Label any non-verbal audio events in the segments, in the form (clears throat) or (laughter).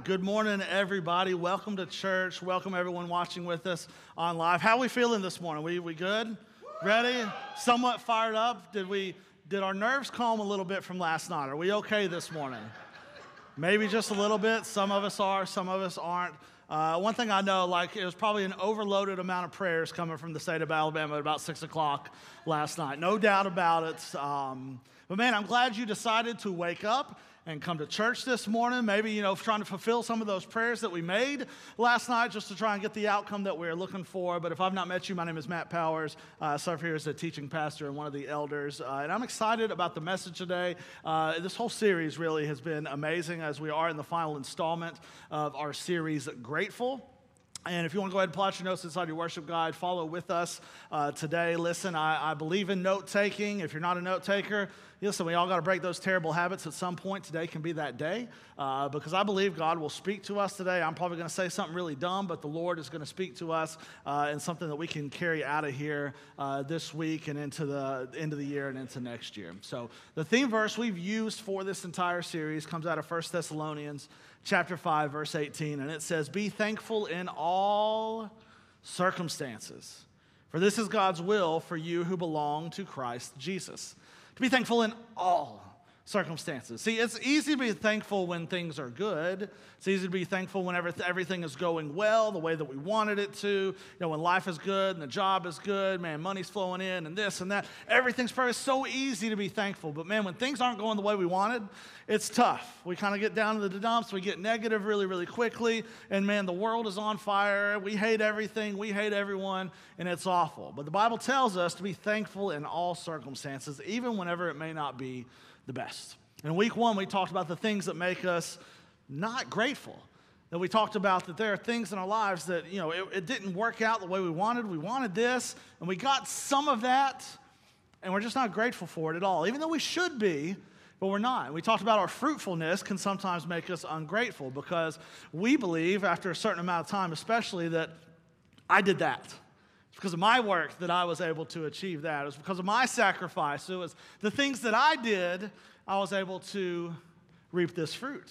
right. Good morning, everybody. Welcome to church. Welcome everyone watching with us on live. How are we feeling this morning? We, we good? Ready? Somewhat fired up? Did we did our nerves calm a little bit from last night? Are we okay this morning? Maybe just a little bit. Some of us are, some of us aren't. Uh, one thing I know, like, it was probably an overloaded amount of prayers coming from the state of Alabama at about six o'clock last night. No doubt about it. Um, but man, I'm glad you decided to wake up and come to church this morning. Maybe, you know, trying to fulfill some of those prayers that we made last night just to try and get the outcome that we are looking for. But if I've not met you, my name is Matt Powers. Uh, I serve here as a teaching pastor and one of the elders. Uh, and I'm excited about the message today. Uh, this whole series really has been amazing as we are in the final installment of our series, Grateful. And if you want to go ahead and plot your notes inside your worship guide, follow with us uh, today. Listen, I, I believe in note taking. If you're not a note taker, listen, we all got to break those terrible habits at some point. Today can be that day uh, because I believe God will speak to us today. I'm probably going to say something really dumb, but the Lord is going to speak to us uh, and something that we can carry out of here uh, this week and into the end of the year and into next year. So the theme verse we've used for this entire series comes out of 1 Thessalonians chapter 5, verse 18, and it says, Be thankful in all circumstances, for this is God's will for you who belong to Christ Jesus. To be thankful in all circumstances. See, it's easy to be thankful when things are good. It's easy to be thankful whenever everything is going well, the way that we wanted it to. You know, when life is good and the job is good, man, money's flowing in and this and that. Everything's perfect. It's so easy to be thankful. But man, when things aren't going the way we wanted, it's tough. We kind of get down to the dumps. We get negative really, really quickly. And man, the world is on fire. We hate everything. We hate everyone. And it's awful. But the Bible tells us to be thankful in all circumstances, even whenever it may not be the best. In week one, we talked about the things that make us not grateful. That we talked about that there are things in our lives that, you know, it, it didn't work out the way we wanted. We wanted this, and we got some of that, and we're just not grateful for it at all, even though we should be, but we're not. We talked about our fruitfulness can sometimes make us ungrateful because we believe, after a certain amount of time, especially, that I did that. It's because of my work that I was able to achieve that. It was because of my sacrifice. It was the things that I did, I was able to reap this fruit.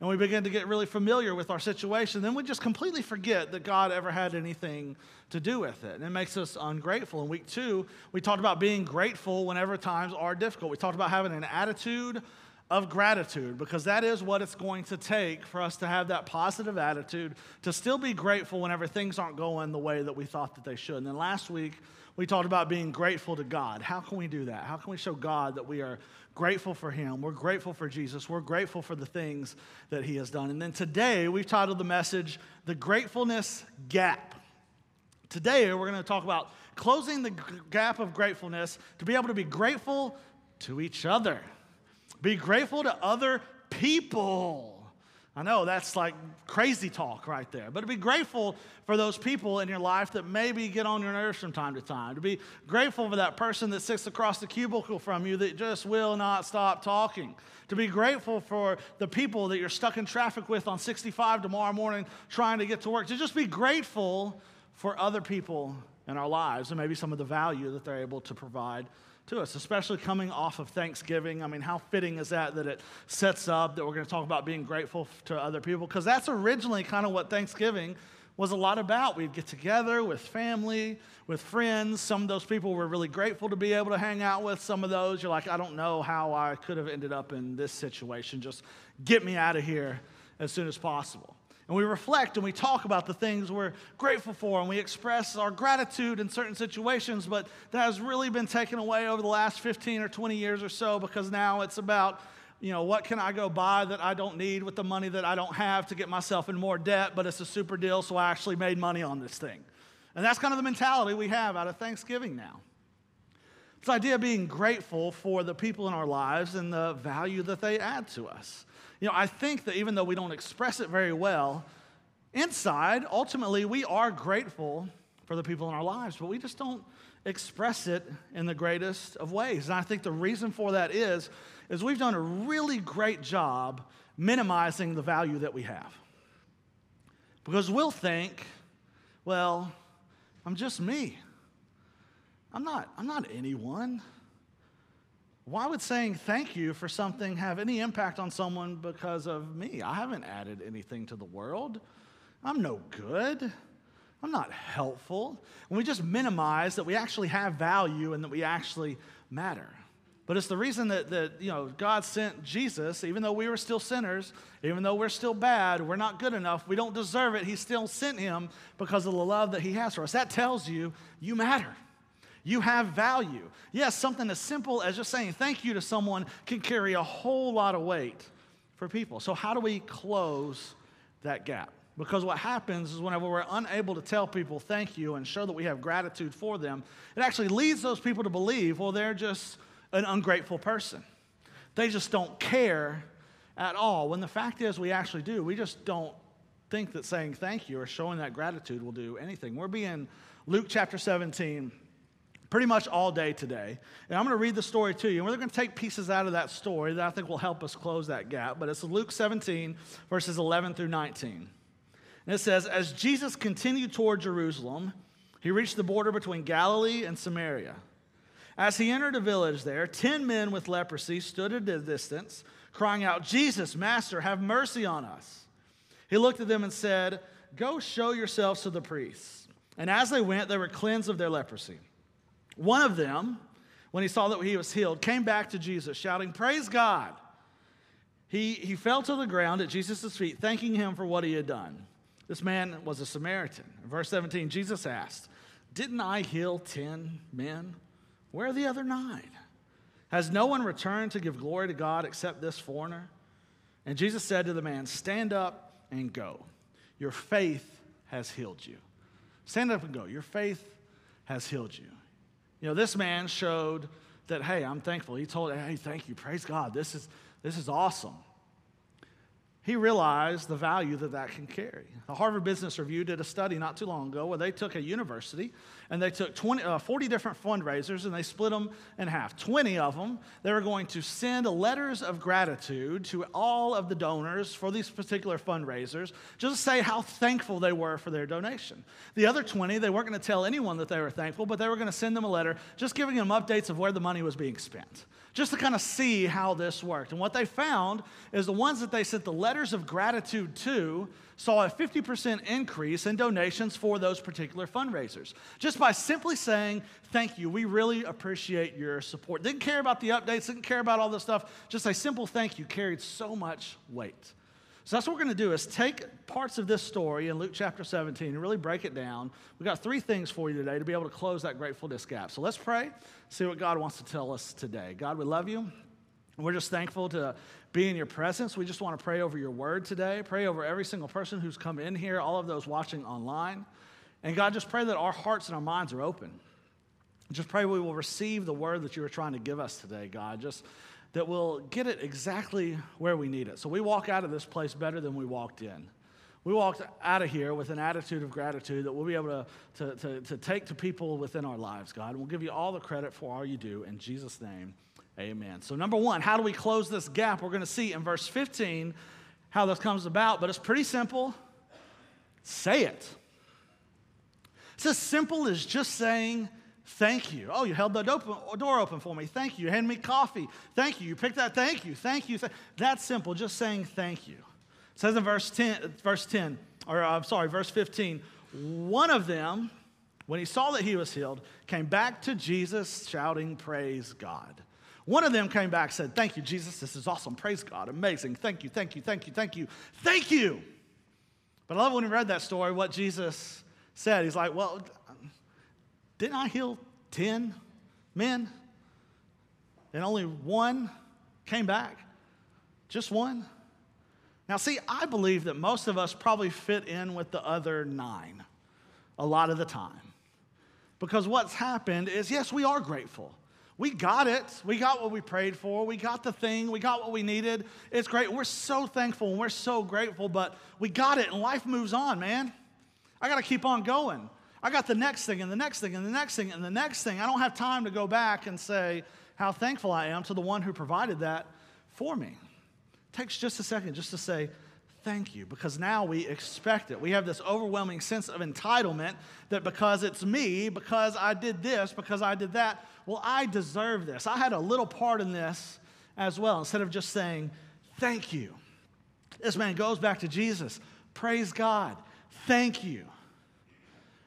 And we begin to get really familiar with our situation. Then we just completely forget that God ever had anything to do with it. And it makes us ungrateful. In week two, we talked about being grateful whenever times are difficult. We talked about having an attitude of gratitude because that is what it's going to take for us to have that positive attitude to still be grateful whenever things aren't going the way that we thought that they should. And then last week, we talked about being grateful to God. How can we do that? How can we show God that we are grateful for Him? We're grateful for Jesus. We're grateful for the things that He has done. And then today, we've titled the message, The Gratefulness Gap. Today, we're going to talk about closing the gap of gratefulness to be able to be grateful to each other. Be grateful to other people. I know that's like crazy talk right there, but to be grateful for those people in your life that maybe get on your nerves from time to time. To be grateful for that person that sits across the cubicle from you that just will not stop talking. To be grateful for the people that you're stuck in traffic with on 65 tomorrow morning trying to get to work. To just be grateful for other people in our lives and maybe some of the value that they're able to provide to us, especially coming off of Thanksgiving. I mean, how fitting is that that it sets up that we're going to talk about being grateful to other people? Because that's originally kind of what Thanksgiving was a lot about. We'd get together with family, with friends. Some of those people were really grateful to be able to hang out with. Some of those, you're like, I don't know how I could have ended up in this situation. Just get me out of here as soon as possible and we reflect and we talk about the things we're grateful for and we express our gratitude in certain situations, but that has really been taken away over the last 15 or 20 years or so because now it's about, you know, what can I go buy that I don't need with the money that I don't have to get myself in more debt, but it's a super deal, so I actually made money on this thing. And that's kind of the mentality we have out of Thanksgiving now. This idea of being grateful for the people in our lives and the value that they add to us. You know, I think that even though we don't express it very well, inside, ultimately, we are grateful for the people in our lives, but we just don't express it in the greatest of ways. And I think the reason for that is, is we've done a really great job minimizing the value that we have. Because we'll think, well, I'm just me. I'm not, I'm not anyone. why would saying thank you for something have any impact on someone because of me? I haven't added anything to the world. I'm no good. I'm not helpful. And we just minimize that we actually have value and that we actually matter. But it's the reason that, that you know, God sent Jesus, even though we were still sinners, even though we're still bad, we're not good enough, we don't deserve it, He still sent Him because of the love that He has for us. That tells you you matter. You have value. Yes, something as simple as just saying thank you to someone can carry a whole lot of weight for people. So, how do we close that gap? Because what happens is whenever we're unable to tell people thank you and show that we have gratitude for them, it actually leads those people to believe, well, they're just an ungrateful person. They just don't care at all. When the fact is, we actually do. We just don't think that saying thank you or showing that gratitude will do anything. We're being Luke chapter 17 pretty much all day today. And I'm going to read the story to you. And we're going to take pieces out of that story that I think will help us close that gap. But it's Luke 17, verses 11 through 19. And it says, As Jesus continued toward Jerusalem, he reached the border between Galilee and Samaria. As he entered a village there, ten men with leprosy stood at a distance, crying out, Jesus, Master, have mercy on us. He looked at them and said, Go show yourselves to the priests. And as they went, they were cleansed of their leprosy. One of them, when he saw that he was healed, came back to Jesus, shouting, Praise God. He, he fell to the ground at Jesus' feet, thanking him for what he had done. This man was a Samaritan. In verse 17, Jesus asked, Didn't I heal 10 men? Where are the other nine? Has no one returned to give glory to God except this foreigner? And Jesus said to the man, Stand up and go. Your faith has healed you. Stand up and go. Your faith has healed you. You know, this man showed that, hey, I'm thankful. He told, hey, thank you. Praise God. This is, this is awesome he realized the value that that can carry. The Harvard Business Review did a study not too long ago where they took a university and they took 20, uh, 40 different fundraisers and they split them in half. 20 of them, they were going to send letters of gratitude to all of the donors for these particular fundraisers, just to say how thankful they were for their donation. The other 20, they weren't going to tell anyone that they were thankful, but they were going to send them a letter just giving them updates of where the money was being spent just to kind of see how this worked. And what they found is the ones that they sent the letters of gratitude to saw a 50% increase in donations for those particular fundraisers. Just by simply saying, Thank you, we really appreciate your support. Didn't care about the updates, didn't care about all this stuff. Just a simple thank you carried so much weight. So that's what we're going to do is take parts of this story in Luke chapter 17 and really break it down. We've got three things for you today to be able to close that gratefulness gap. So let's pray, see what God wants to tell us today. God, we love you. We're just thankful to be in your presence. We just want to pray over your word today. Pray over every single person who's come in here, all of those watching online. And God, just pray that our hearts and our minds are open. Just pray we will receive the word that you are trying to give us today, God. Just that we'll get it exactly where we need it. So we walk out of this place better than we walked in. We walked out of here with an attitude of gratitude that we'll be able to, to, to, to take to people within our lives, God. And we'll give you all the credit for all you do. In Jesus' name, amen. So, number one, how do we close this gap? We're going to see in verse 15 how this comes about, but it's pretty simple. Say it. It's as simple as just saying, Thank you. Oh, you held the door open for me. Thank you. You handed me coffee. Thank you. You picked that. Thank you. Thank you. That's simple. Just saying thank you. It says in verse 10, verse 10, or uh, I'm sorry, verse 15, one of them, when he saw that he was healed, came back to Jesus shouting, Praise God. One of them came back said, Thank you, Jesus. This is awesome. Praise God. Amazing. Thank you, thank you, thank you, thank you, thank you. But I love when we read that story, what Jesus said. He's like, Well, didn't I heal 10 men? And only one came back? Just one? Now, see, I believe that most of us probably fit in with the other nine a lot of the time. Because what's happened is, yes, we are grateful. We got it. We got what we prayed for. We got the thing. We got what we needed. It's great. We're so thankful and we're so grateful, but we got it and life moves on, man. I got to keep on going. I got the next thing and the next thing and the next thing and the next thing. I don't have time to go back and say how thankful I am to the one who provided that for me. It takes just a second just to say, thank you because now we expect it. We have this overwhelming sense of entitlement that because it's me, because I did this, because I did that, well, I deserve this. I had a little part in this as well, instead of just saying, thank you. This man goes back to Jesus. Praise God. Thank you.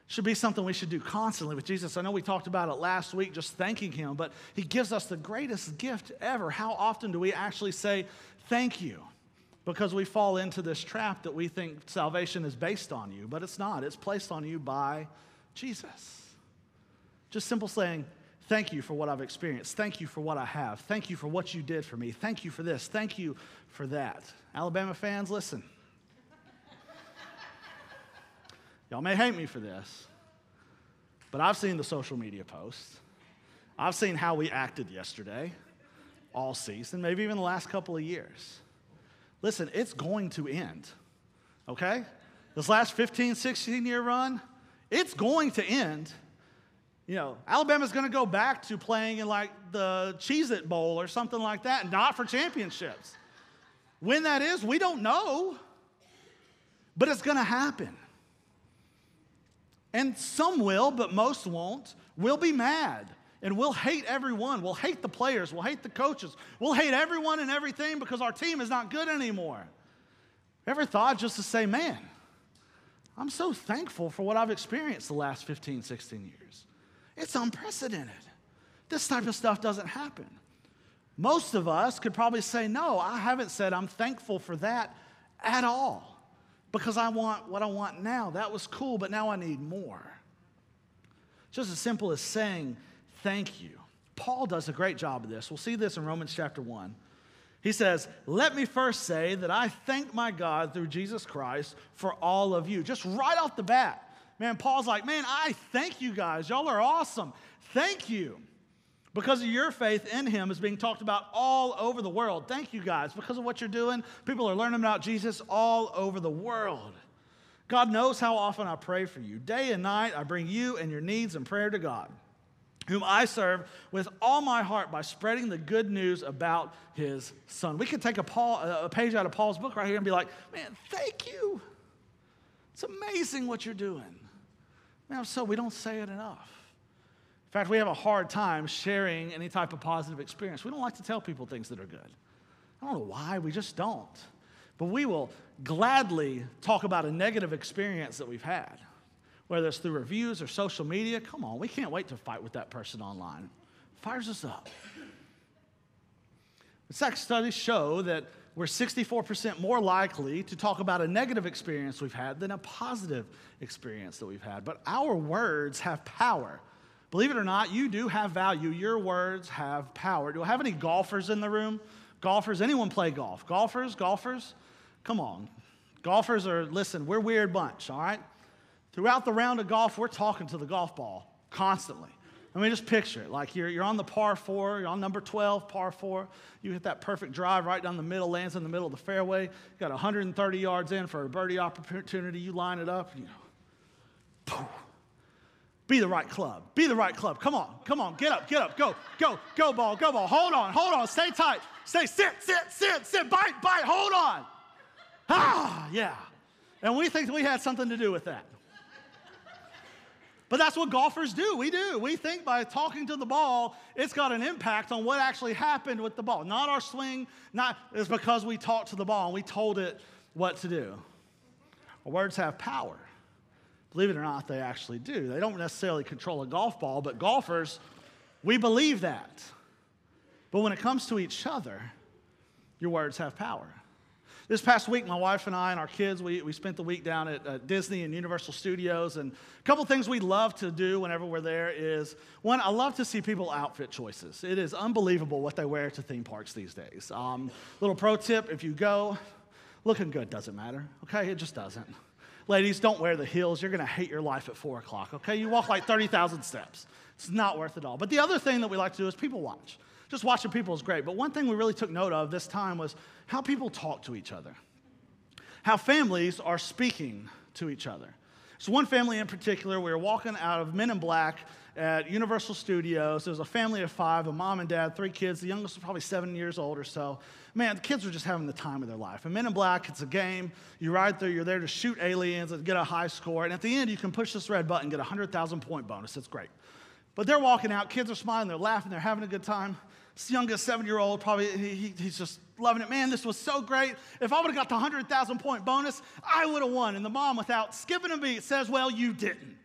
Should be something we should do constantly with Jesus. I know we talked about it last week, just thanking Him, but He gives us the greatest gift ever. How often do we actually say thank you? Because we fall into this trap that we think salvation is based on you, but it's not. It's placed on you by Jesus. Just simple saying, Thank you for what I've experienced. Thank you for what I have. Thank you for what you did for me. Thank you for this. Thank you for that. Alabama fans, listen. (laughs) Y'all may hate me for this, but I've seen the social media posts. I've seen how we acted yesterday, all season, maybe even the last couple of years. Listen, it's going to end, okay? This last 15, 16 year run, it's going to end. You know, Alabama's going to go back to playing in like the Cheez It Bowl or something like that, not for championships. When that is, we don't know, but it's going to happen. And some will, but most won't. We'll be mad and we'll hate everyone. We'll hate the players. We'll hate the coaches. We'll hate everyone and everything because our team is not good anymore. Ever thought just to say, man, I'm so thankful for what I've experienced the last 15, 16 years? It's unprecedented. This type of stuff doesn't happen. Most of us could probably say, no, I haven't said I'm thankful for that at all because I want what I want now. That was cool, but now I need more. Just as simple as saying thank you. Paul does a great job of this. We'll see this in Romans chapter 1. He says, Let me first say that I thank my God through Jesus Christ for all of you. Just right off the bat. Man, Paul's like, Man, I thank you guys. Y'all are awesome. Thank you. Because of your faith in him is being talked about all over the world. Thank you guys. Because of what you're doing, people are learning about Jesus all over the world. God knows how often I pray for you. Day and night, I bring you and your needs in prayer to God, whom I serve with all my heart by spreading the good news about his son. We could take a, Paul, a page out of Paul's book right here and be like, man, thank you. It's amazing what you're doing. Man, so we don't say it enough. In fact, we have a hard time sharing any type of positive experience. We don't like to tell people things that are good. I don't know why, we just don't. But we will gladly talk about a negative experience that we've had, whether it's through reviews or social media. Come on, we can't wait to fight with that person online. Fires us up. Sex studies show that we're 64% more likely to talk about a negative experience we've had than a positive experience that we've had. But our words have power. Believe it or not, you do have value. Your words have power. Do I have any golfers in the room? Golfers? Anyone play golf? Golfers? Golfers? Come on. Golfers are, listen, we're weird bunch, all right? Throughout the round of golf, we're talking to the golf ball constantly. I mean, just picture it. Like you're, you're on the par four, you're on number 12, par four. You hit that perfect drive right down the middle, lands in the middle of the fairway. You got 130 yards in for a birdie opportunity. You line it up, you know, poof, be the right club. Be the right club. Come on, come on, get up, get up, go, go, go, ball, go, ball. Hold on, hold on, stay tight. Stay, sit, sit, sit, sit, bite, bite, hold on. Ah, yeah. And we think we had something to do with that. But that's what golfers do. We do. We think by talking to the ball, it's got an impact on what actually happened with the ball. Not our swing, not it's because we talked to the ball and we told it what to do. Our words have power. Believe it or not, they actually do. They don't necessarily control a golf ball, but golfers, we believe that. But when it comes to each other, your words have power. This past week, my wife and I and our kids, we, we spent the week down at uh, Disney and Universal Studios. And a couple things we love to do whenever we're there is one, I love to see people outfit choices. It is unbelievable what they wear to theme parks these days. Um, little pro tip if you go, looking good doesn't matter, okay? It just doesn't. Ladies, don't wear the heels. You're going to hate your life at 4 o'clock, okay? You walk like 30,000 steps. It's not worth it all. But the other thing that we like to do is people watch. Just watching people is great. But one thing we really took note of this time was how people talk to each other, how families are speaking to each other. So, one family in particular, we were walking out of Men in Black at Universal Studios. There was a family of five, a mom and dad, three kids. The youngest was probably seven years old or so. Man, the kids were just having the time of their life. And Men in Black, it's a game. You ride through, you're there to shoot aliens and get a high score. And at the end, you can push this red button, get a 100,000 point bonus. It's great. But they're walking out, kids are smiling, they're laughing, they're having a good time. Youngest seven year old, probably, he, he's just loving it. Man, this was so great. If I would have got the 100,000 point bonus, I would have won. And the mom, without skipping a beat, says, Well, you didn't.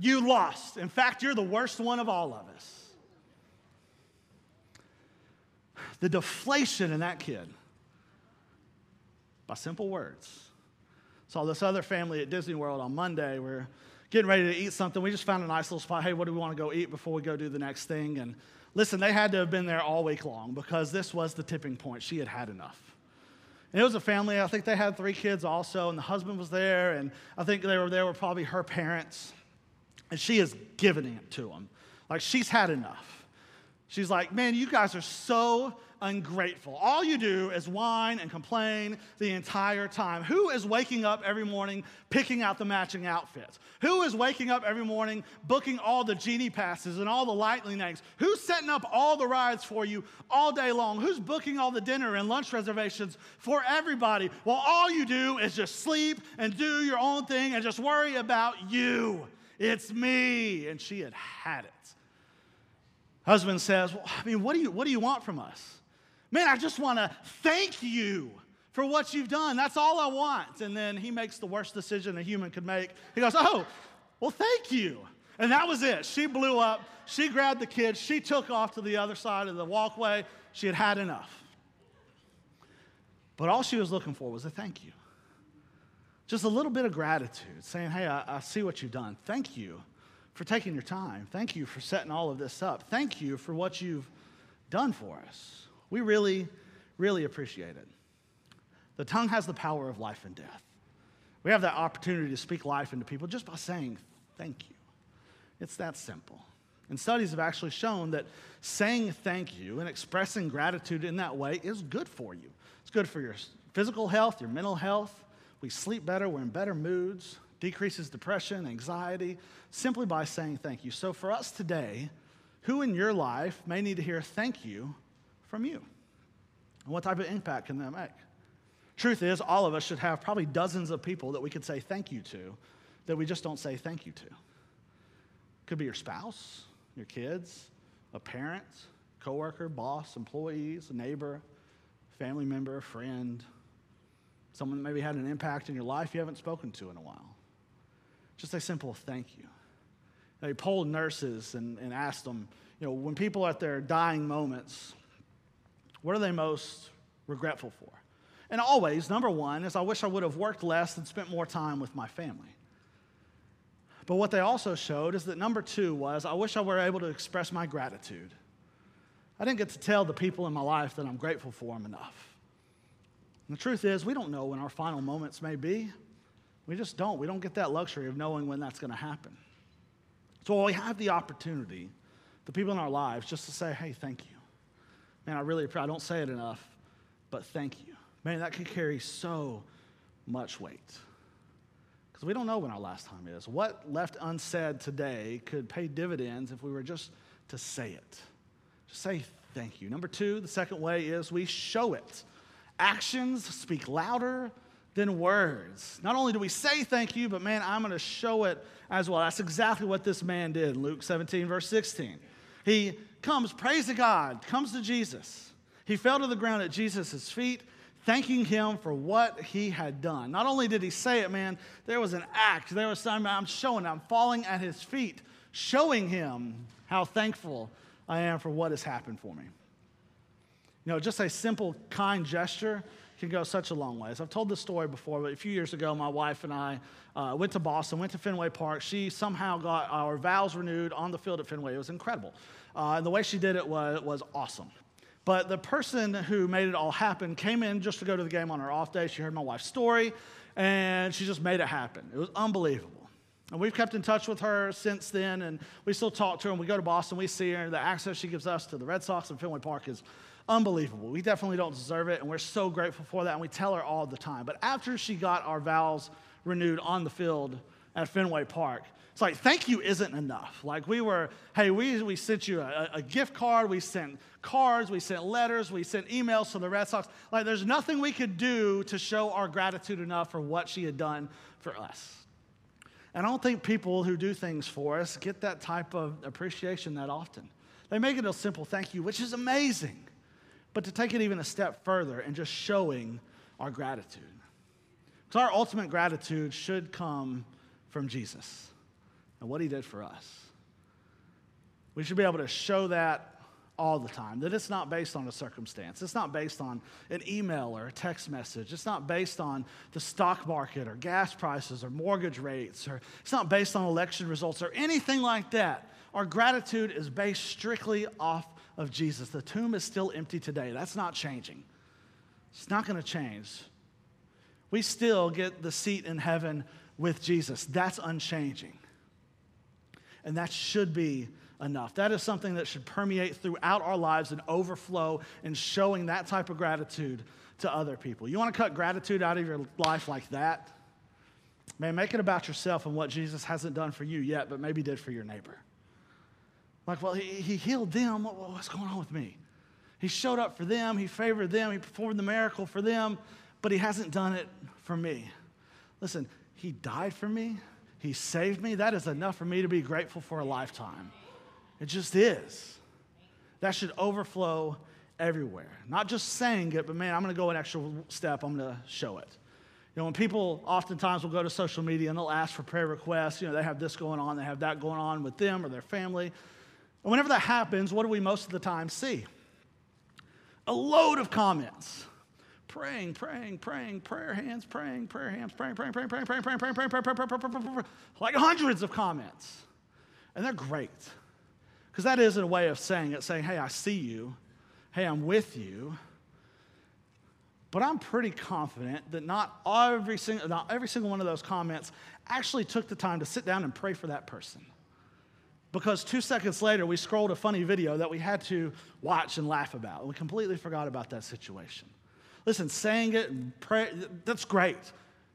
You lost. In fact, you're the worst one of all of us. The deflation in that kid by simple words. Saw this other family at Disney World on Monday. We're getting ready to eat something. We just found a nice little spot. Hey, what do we want to go eat before we go do the next thing? And listen, they had to have been there all week long because this was the tipping point. She had had enough. And it was a family. I think they had three kids also, and the husband was there, and I think they were there were probably her parents. And she is giving it to them. Like she's had enough. She's like, man, you guys are so ungrateful. All you do is whine and complain the entire time. Who is waking up every morning picking out the matching outfits? Who is waking up every morning booking all the genie passes and all the lightning lanes? Who's setting up all the rides for you all day long? Who's booking all the dinner and lunch reservations for everybody? Well, all you do is just sleep and do your own thing and just worry about you. It's me. And she had had it. Husband says, Well, I mean, what do you, what do you want from us? Man, I just want to thank you for what you've done. That's all I want. And then he makes the worst decision a human could make. He goes, Oh, well, thank you. And that was it. She blew up. She grabbed the kids. She took off to the other side of the walkway. She had had enough. But all she was looking for was a thank you. Just a little bit of gratitude, saying, Hey, I, I see what you've done. Thank you for taking your time. Thank you for setting all of this up. Thank you for what you've done for us. We really, really appreciate it. The tongue has the power of life and death. We have that opportunity to speak life into people just by saying thank you. It's that simple. And studies have actually shown that saying thank you and expressing gratitude in that way is good for you. It's good for your physical health, your mental health. We sleep better, we're in better moods, decreases depression, anxiety, simply by saying thank you. So for us today, who in your life may need to hear thank you from you? And what type of impact can that make? Truth is, all of us should have probably dozens of people that we could say thank you to that we just don't say thank you to. Could be your spouse, your kids, a parent, coworker, boss, employees, neighbor, family member, friend, someone that maybe had an impact in your life you haven't spoken to in a while. Just a simple thank you. They polled nurses and, and asked them, you know, when people are at their dying moments, what are they most regretful for? And always, number one is I wish I would have worked less and spent more time with my family. But what they also showed is that number two was I wish I were able to express my gratitude. I didn't get to tell the people in my life that I'm grateful for them enough. And the truth is, we don't know when our final moments may be. We just don't. We don't get that luxury of knowing when that's going to happen. So while we have the opportunity, the people in our lives, just to say, hey, thank you. Man, I really, I don't say it enough, but thank you. Man, that can carry so much weight. Because we don't know when our last time is. What left unsaid today could pay dividends if we were just to say it. Just say thank you. Number two, the second way is we show it. Actions speak louder than words. Not only do we say thank you, but man, I'm going to show it as well. That's exactly what this man did in Luke 17, verse 16. He comes, prays to God, comes to Jesus. He fell to the ground at Jesus' feet, thanking him for what he had done. Not only did he say it, man, there was an act. There was something I'm showing, I'm falling at his feet, showing him how thankful I am for what has happened for me. You know, just a simple, kind gesture can go such a long ways. I've told this story before, but a few years ago, my wife and I uh, went to Boston, went to Fenway Park. She somehow got our vows renewed on the field at Fenway. It was incredible. Uh, and the way she did it was, was awesome. But the person who made it all happen came in just to go to the game on her off day. She heard my wife's story, and she just made it happen. It was unbelievable. And we've kept in touch with her since then, and we still talk to her. And we go to Boston, we see her. and The access she gives us to the Red Sox and Fenway Park is unbelievable. We definitely don't deserve it, and we're so grateful for that, and we tell her all the time. But after she got our vows renewed on the field at Fenway Park. It's like, thank you isn't enough. Like, we were, hey, we, we sent you a, a gift card, we sent cards, we sent letters, we sent emails to the Red Sox. Like, there's nothing we could do to show our gratitude enough for what she had done for us. And I don't think people who do things for us get that type of appreciation that often. They make it a simple thank you, which is amazing. But to take it even a step further and just showing our gratitude. Because our ultimate gratitude should come from Jesus and what he did for us. We should be able to show that all the time, that it's not based on a circumstance. It's not based on an email or a text message. It's not based on the stock market or gas prices or mortgage rates, or it's not based on election results or anything like that. Our gratitude is based strictly off of Jesus. The tomb is still empty today. That's not changing. It's not going to change. We still get the seat in heaven with Jesus. That's unchanging. And that should be enough. That is something that should permeate throughout our lives and overflow in showing that type of gratitude to other people. You want to cut gratitude out of your life like that? Man, make it about yourself and what Jesus hasn't done for you yet, but maybe did for your neighbor. Like, well, he, he healed them. What's going on with me? He showed up for them, he favored them, he performed the miracle for them, but he hasn't done it for me. Listen, he died for me, he saved me. That is enough for me to be grateful for a lifetime. It just is. That should overflow everywhere. Not just saying it, but man, I'm going to go an extra step. I'm going to show it. You know, when people oftentimes will go to social media and they'll ask for prayer requests, you know, they have this going on, they have that going on with them or their family. And whenever that happens, what do we most of the time see? A load of comments. Praying, praying, praying, prayer hands, praying, prayer hands, praying, praying, praying, praying, praying, praying, praying, praying, praying, praying, praying, praying, like hundreds of comments. And they're great. Because that is a way of saying it, saying, hey, I see you. Hey, I'm with you. But I'm pretty confident that not every, single, not every single one of those comments actually took the time to sit down and pray for that person. Because two seconds later, we scrolled a funny video that we had to watch and laugh about. We completely forgot about that situation. Listen, saying it and pray, that's great.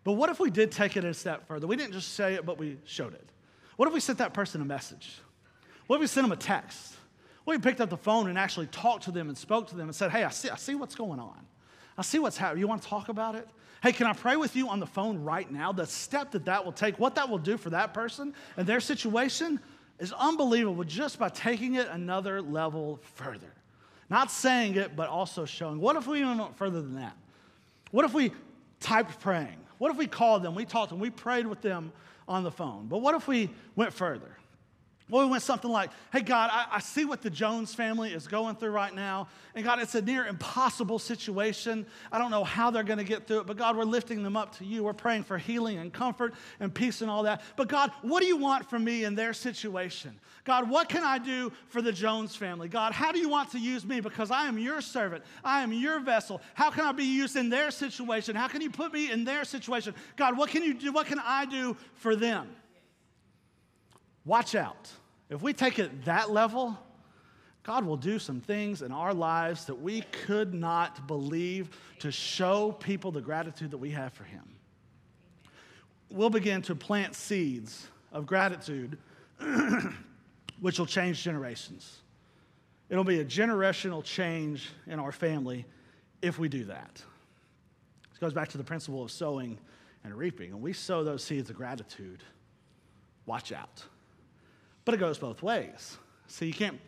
But what if we did take it a step further? We didn't just say it, but we showed it. What if we sent that person a message? What if we sent them a text? What if we picked up the phone and actually talked to them and spoke to them and said, hey, I see, I see what's going on. I see what's happening. You want to talk about it? Hey, can I pray with you on the phone right now? The step that that will take, what that will do for that person and their situation is unbelievable just by taking it another level further. Not saying it, but also showing. What if we went further than that? What if we typed praying? What if we called them, we talked them, we prayed with them on the phone? But what if we went further? Well, we went something like, hey, God, I, I, see what the Jones family is going through right now. And God, it's a near impossible situation. I don't know how they're going to get through it, but God, we're lifting them up to you. We're praying for healing and comfort and peace and all that. But God, what do you want from me in their situation? God, what can I do for the Jones family? God, how do you want to use me? Because I am your servant, I am your vessel. How can I be used in their situation? How can you put me in their situation? God, what can you do? What can I do for them? Watch out. If we take it that level, God will do some things in our lives that we could not believe to show people the gratitude that we have for Him. We'll begin to plant seeds of gratitude, (clears throat) which will change generations. It'll be a generational change in our family if we do that. This goes back to the principle of sowing and reaping. And we sow those seeds of gratitude, watch out. But it goes both ways. So you can't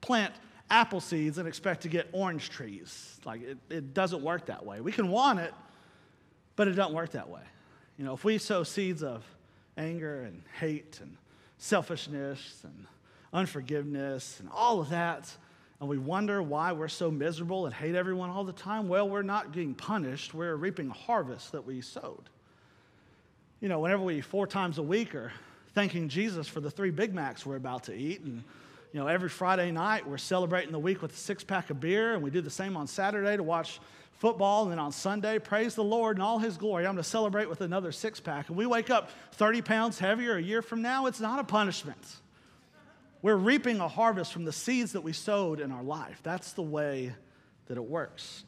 plant apple seeds and expect to get orange trees. Like it, it doesn't work that way. We can want it, but it doesn't work that way. You know, if we sow seeds of anger and hate and selfishness and unforgiveness and all of that, and we wonder why we're so miserable and hate everyone all the time, well, we're not getting punished. We're reaping a harvest that we sowed. You know, whenever we four times a week are thanking Jesus for the three Big Macs we're about to eat. And, you know, every Friday night we're celebrating the week with a six pack of beer, and we do the same on Saturday to watch football. And then on Sunday, praise the Lord in all his glory. I'm going to celebrate with another six pack. And we wake up 30 pounds heavier a year from now. It's not a punishment. We're reaping a harvest from the seeds that we sowed in our life. That's the way that it works.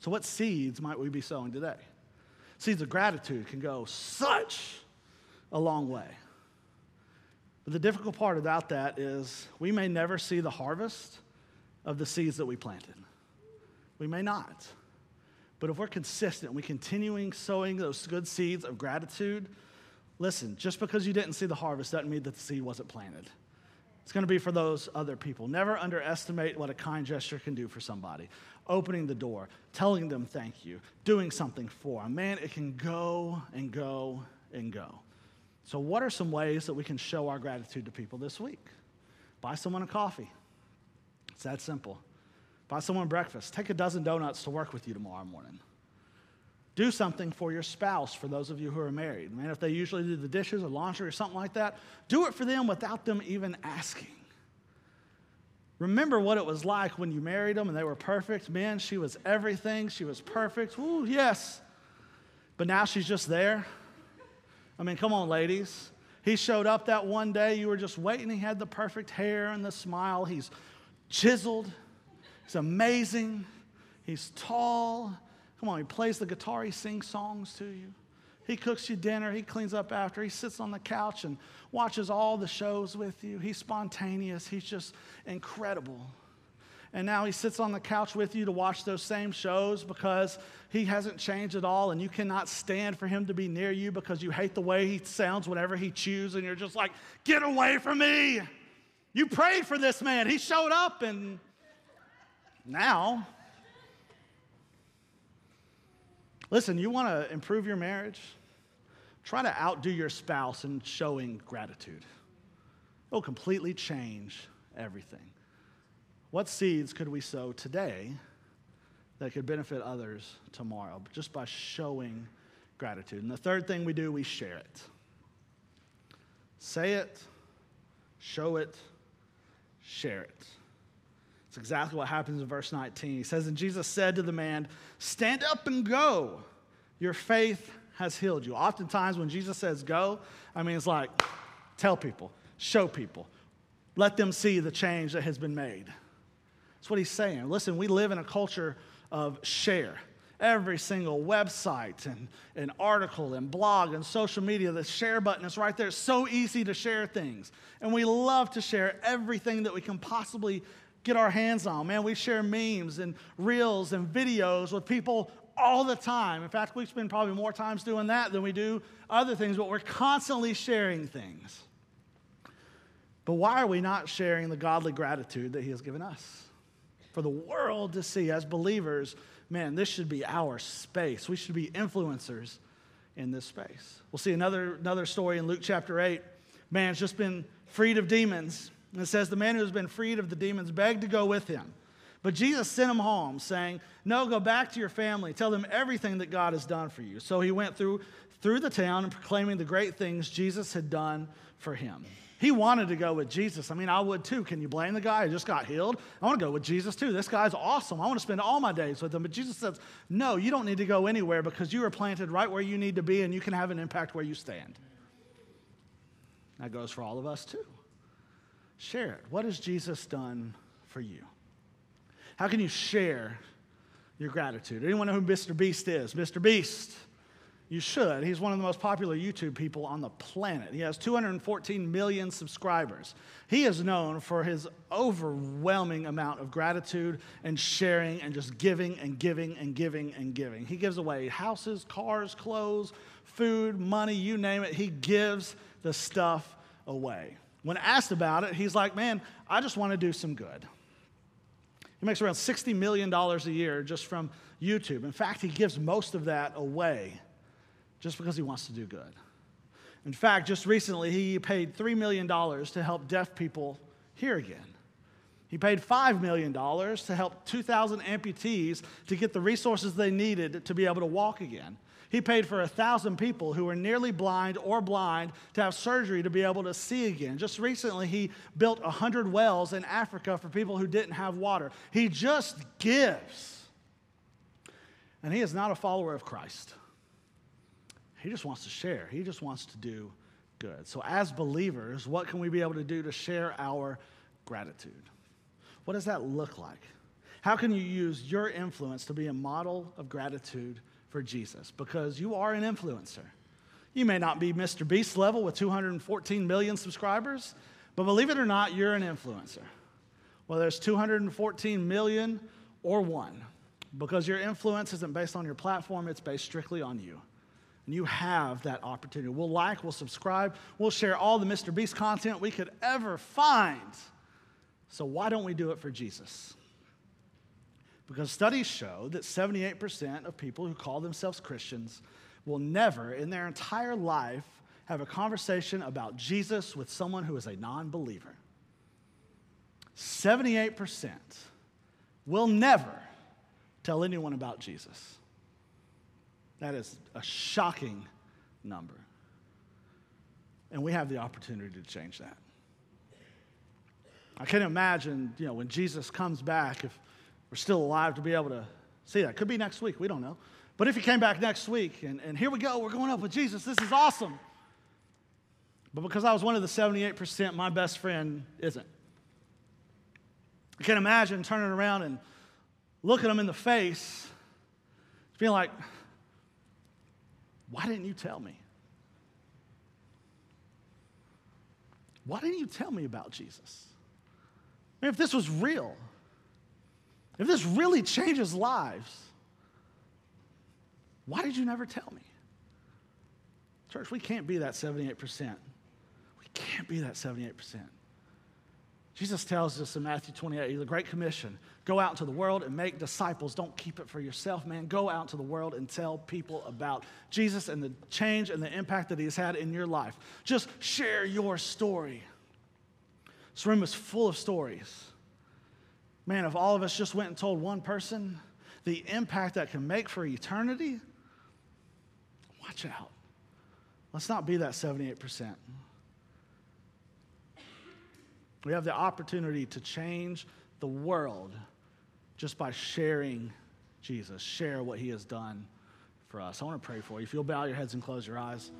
So, what seeds might we be sowing today? Seeds of gratitude can go such a long way. But the difficult part about that is we may never see the harvest of the seeds that we planted. We may not. But if we're consistent, we're continuing sowing those good seeds of gratitude, listen, just because you didn't see the harvest doesn't mean that the seed wasn't planted. It's going to be for those other people. Never underestimate what a kind gesture can do for somebody. Opening the door, telling them thank you, doing something for them. Man, it can go and go and go. So, what are some ways that we can show our gratitude to people this week? Buy someone a coffee. It's that simple. Buy someone breakfast. Take a dozen donuts to work with you tomorrow morning. Do something for your spouse, for those of you who are married. Man, if they usually do the dishes or laundry or something like that, do it for them without them even asking. Remember what it was like when you married them and they were perfect. Man, she was everything. She was perfect. Ooh, yes. But now she's just there. I mean, come on, ladies. He showed up that one day. You were just waiting. He had the perfect hair and the smile. He's chiseled. He's amazing. He's tall. Come on, he plays the guitar, he sings songs to you. He cooks you dinner, he cleans up after, he sits on the couch and watches all the shows with you. He's spontaneous, he's just incredible. And now he sits on the couch with you to watch those same shows because he hasn't changed at all, and you cannot stand for him to be near you because you hate the way he sounds whenever he chews, and you're just like, get away from me. You prayed for this man. He showed up, and now, listen, you want to improve your marriage? Try to outdo your spouse in showing gratitude. It'll completely change everything. What seeds could we sow today that could benefit others tomorrow just by showing gratitude? And the third thing we do, we share it. Say it, show it, share it. It's exactly what happens in verse 19. He says, And Jesus said to the man, Stand up and go. Your faith has healed you. Oftentimes, when Jesus says go, I mean, it's like, tell people, show people, let them see the change that has been made. That's what he's saying. Listen, we live in a culture of share. Every single website and, and article and blog and social media, the share button is right there. It's so easy to share things. And we love to share everything that we can possibly get our hands on. Man, we share memes and reels and videos with people all the time. In fact, we spend probably more times doing that than we do other things, but we're constantly sharing things. But why are we not sharing the godly gratitude that He has given us? For the world to see as believers, man, this should be our space. We should be influencers in this space. We'll see another, another story in Luke chapter 8. Man's just been freed of demons. And it says, The man who has been freed of the demons begged to go with him. But Jesus sent him home, saying, No, go back to your family. Tell them everything that God has done for you. So he went through, through the town and proclaiming the great things Jesus had done for him. He wanted to go with Jesus. I mean, I would too. Can you blame the guy who just got healed? I want to go with Jesus too. This guy's awesome. I want to spend all my days with him. But Jesus says, No, you don't need to go anywhere because you are planted right where you need to be and you can have an impact where you stand. That goes for all of us too. Share it. What has Jesus done for you? How can you share your gratitude? Anyone know who Mr. Beast is? Mr. Beast. You should. He's one of the most popular YouTube people on the planet. He has 214 million subscribers. He is known for his overwhelming amount of gratitude and sharing and just giving and giving and giving and giving. He gives away houses, cars, clothes, food, money, you name it. He gives the stuff away. When asked about it, he's like, Man, I just want to do some good. He makes around $60 million a year just from YouTube. In fact, he gives most of that away just because he wants to do good. In fact, just recently, he paid $3 million to help deaf people hear again. He paid $5 million to help 2,000 amputees to get the resources they needed to be able to walk again. He paid for a thousand people who were nearly blind or blind to have surgery to be able to see again. Just recently, he built 100 wells in Africa for people who didn't have water. He just gives. And he is not a follower of Christ. He just wants to share, he just wants to do good. So, as believers, what can we be able to do to share our gratitude? What does that look like? How can you use your influence to be a model of gratitude for Jesus because you are an influencer. You may not be Mr. Beast level with 214 million subscribers, but believe it or not, you're an influencer. Whether it's 214 million or one, because your influence isn't based on your platform, it's based strictly on you. And you have that opportunity. We'll like, we'll subscribe, we'll share all the Mr. Beast content we could ever find. So why don't we do it for Jesus? Because studies show that 78% of people who call themselves Christians will never in their entire life have a conversation about Jesus with someone who is a non believer. 78% will never tell anyone about Jesus. That is a shocking number. And we have the opportunity to change that. I can't imagine, you know, when Jesus comes back, if we're still alive to be able to see that. Could be next week, we don't know. But if he came back next week and, and here we go, we're going up with Jesus, this is awesome. But because I was one of the 78%, my best friend isn't. I can't imagine turning around and looking him in the face, being like, why didn't you tell me? Why didn't you tell me about Jesus? I mean, if this was real, if this really changes lives, why did you never tell me? Church, we can't be that 78%. We can't be that 78%. Jesus tells us in Matthew 28, the Great Commission go out into the world and make disciples. Don't keep it for yourself, man. Go out to the world and tell people about Jesus and the change and the impact that he has had in your life. Just share your story. This room is full of stories. Man, if all of us just went and told one person the impact that can make for eternity, watch out. Let's not be that 78%. We have the opportunity to change the world just by sharing Jesus, share what he has done for us. I want to pray for you. If you'll bow your heads and close your eyes,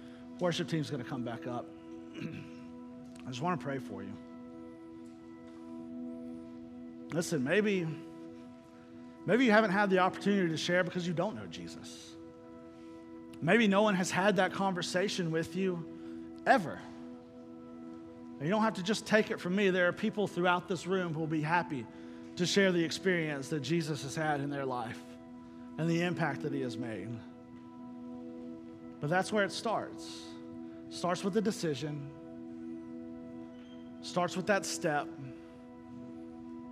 worship team's going to come back up. (clears throat) I just want to pray for you. Listen, maybe maybe you haven't had the opportunity to share because you don't know Jesus. Maybe no one has had that conversation with you ever. And you don't have to just take it from me. There are people throughout this room who will be happy to share the experience that Jesus has had in their life and the impact that he has made. But that's where it starts. Starts with a decision. Starts with that step.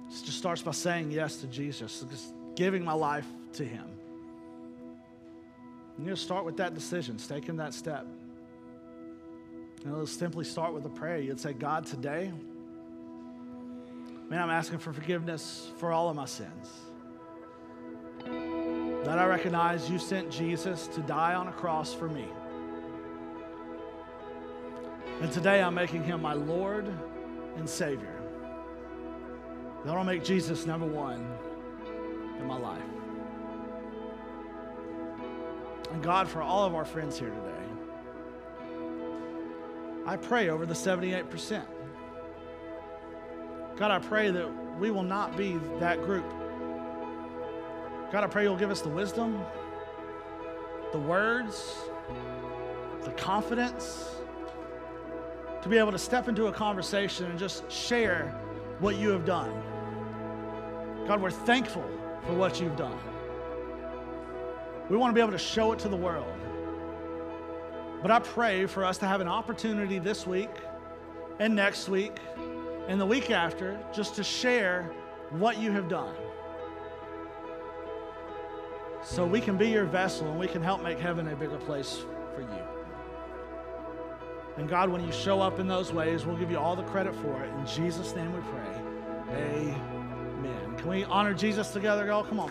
It just starts by saying yes to Jesus, just giving my life to him. And you start with that decision, taking that step. And it'll simply start with a prayer. You'd say, God, today, man, I'm asking for forgiveness for all of my sins. That I recognize you sent Jesus to die on a cross for me. And today I'm making him my Lord and Savior. That I will make Jesus number one in my life. And God, for all of our friends here today, I pray over the 78%. God, I pray that we will not be that group. God, I pray you'll give us the wisdom, the words, the confidence to be able to step into a conversation and just share what you have done. God, we're thankful for what you've done. We want to be able to show it to the world. But I pray for us to have an opportunity this week and next week and the week after just to share what you have done. So we can be your vessel and we can help make heaven a bigger place for you. And God, when you show up in those ways, we'll give you all the credit for it. In Jesus' name we pray. Amen. Can we honor Jesus together, y'all? Come on.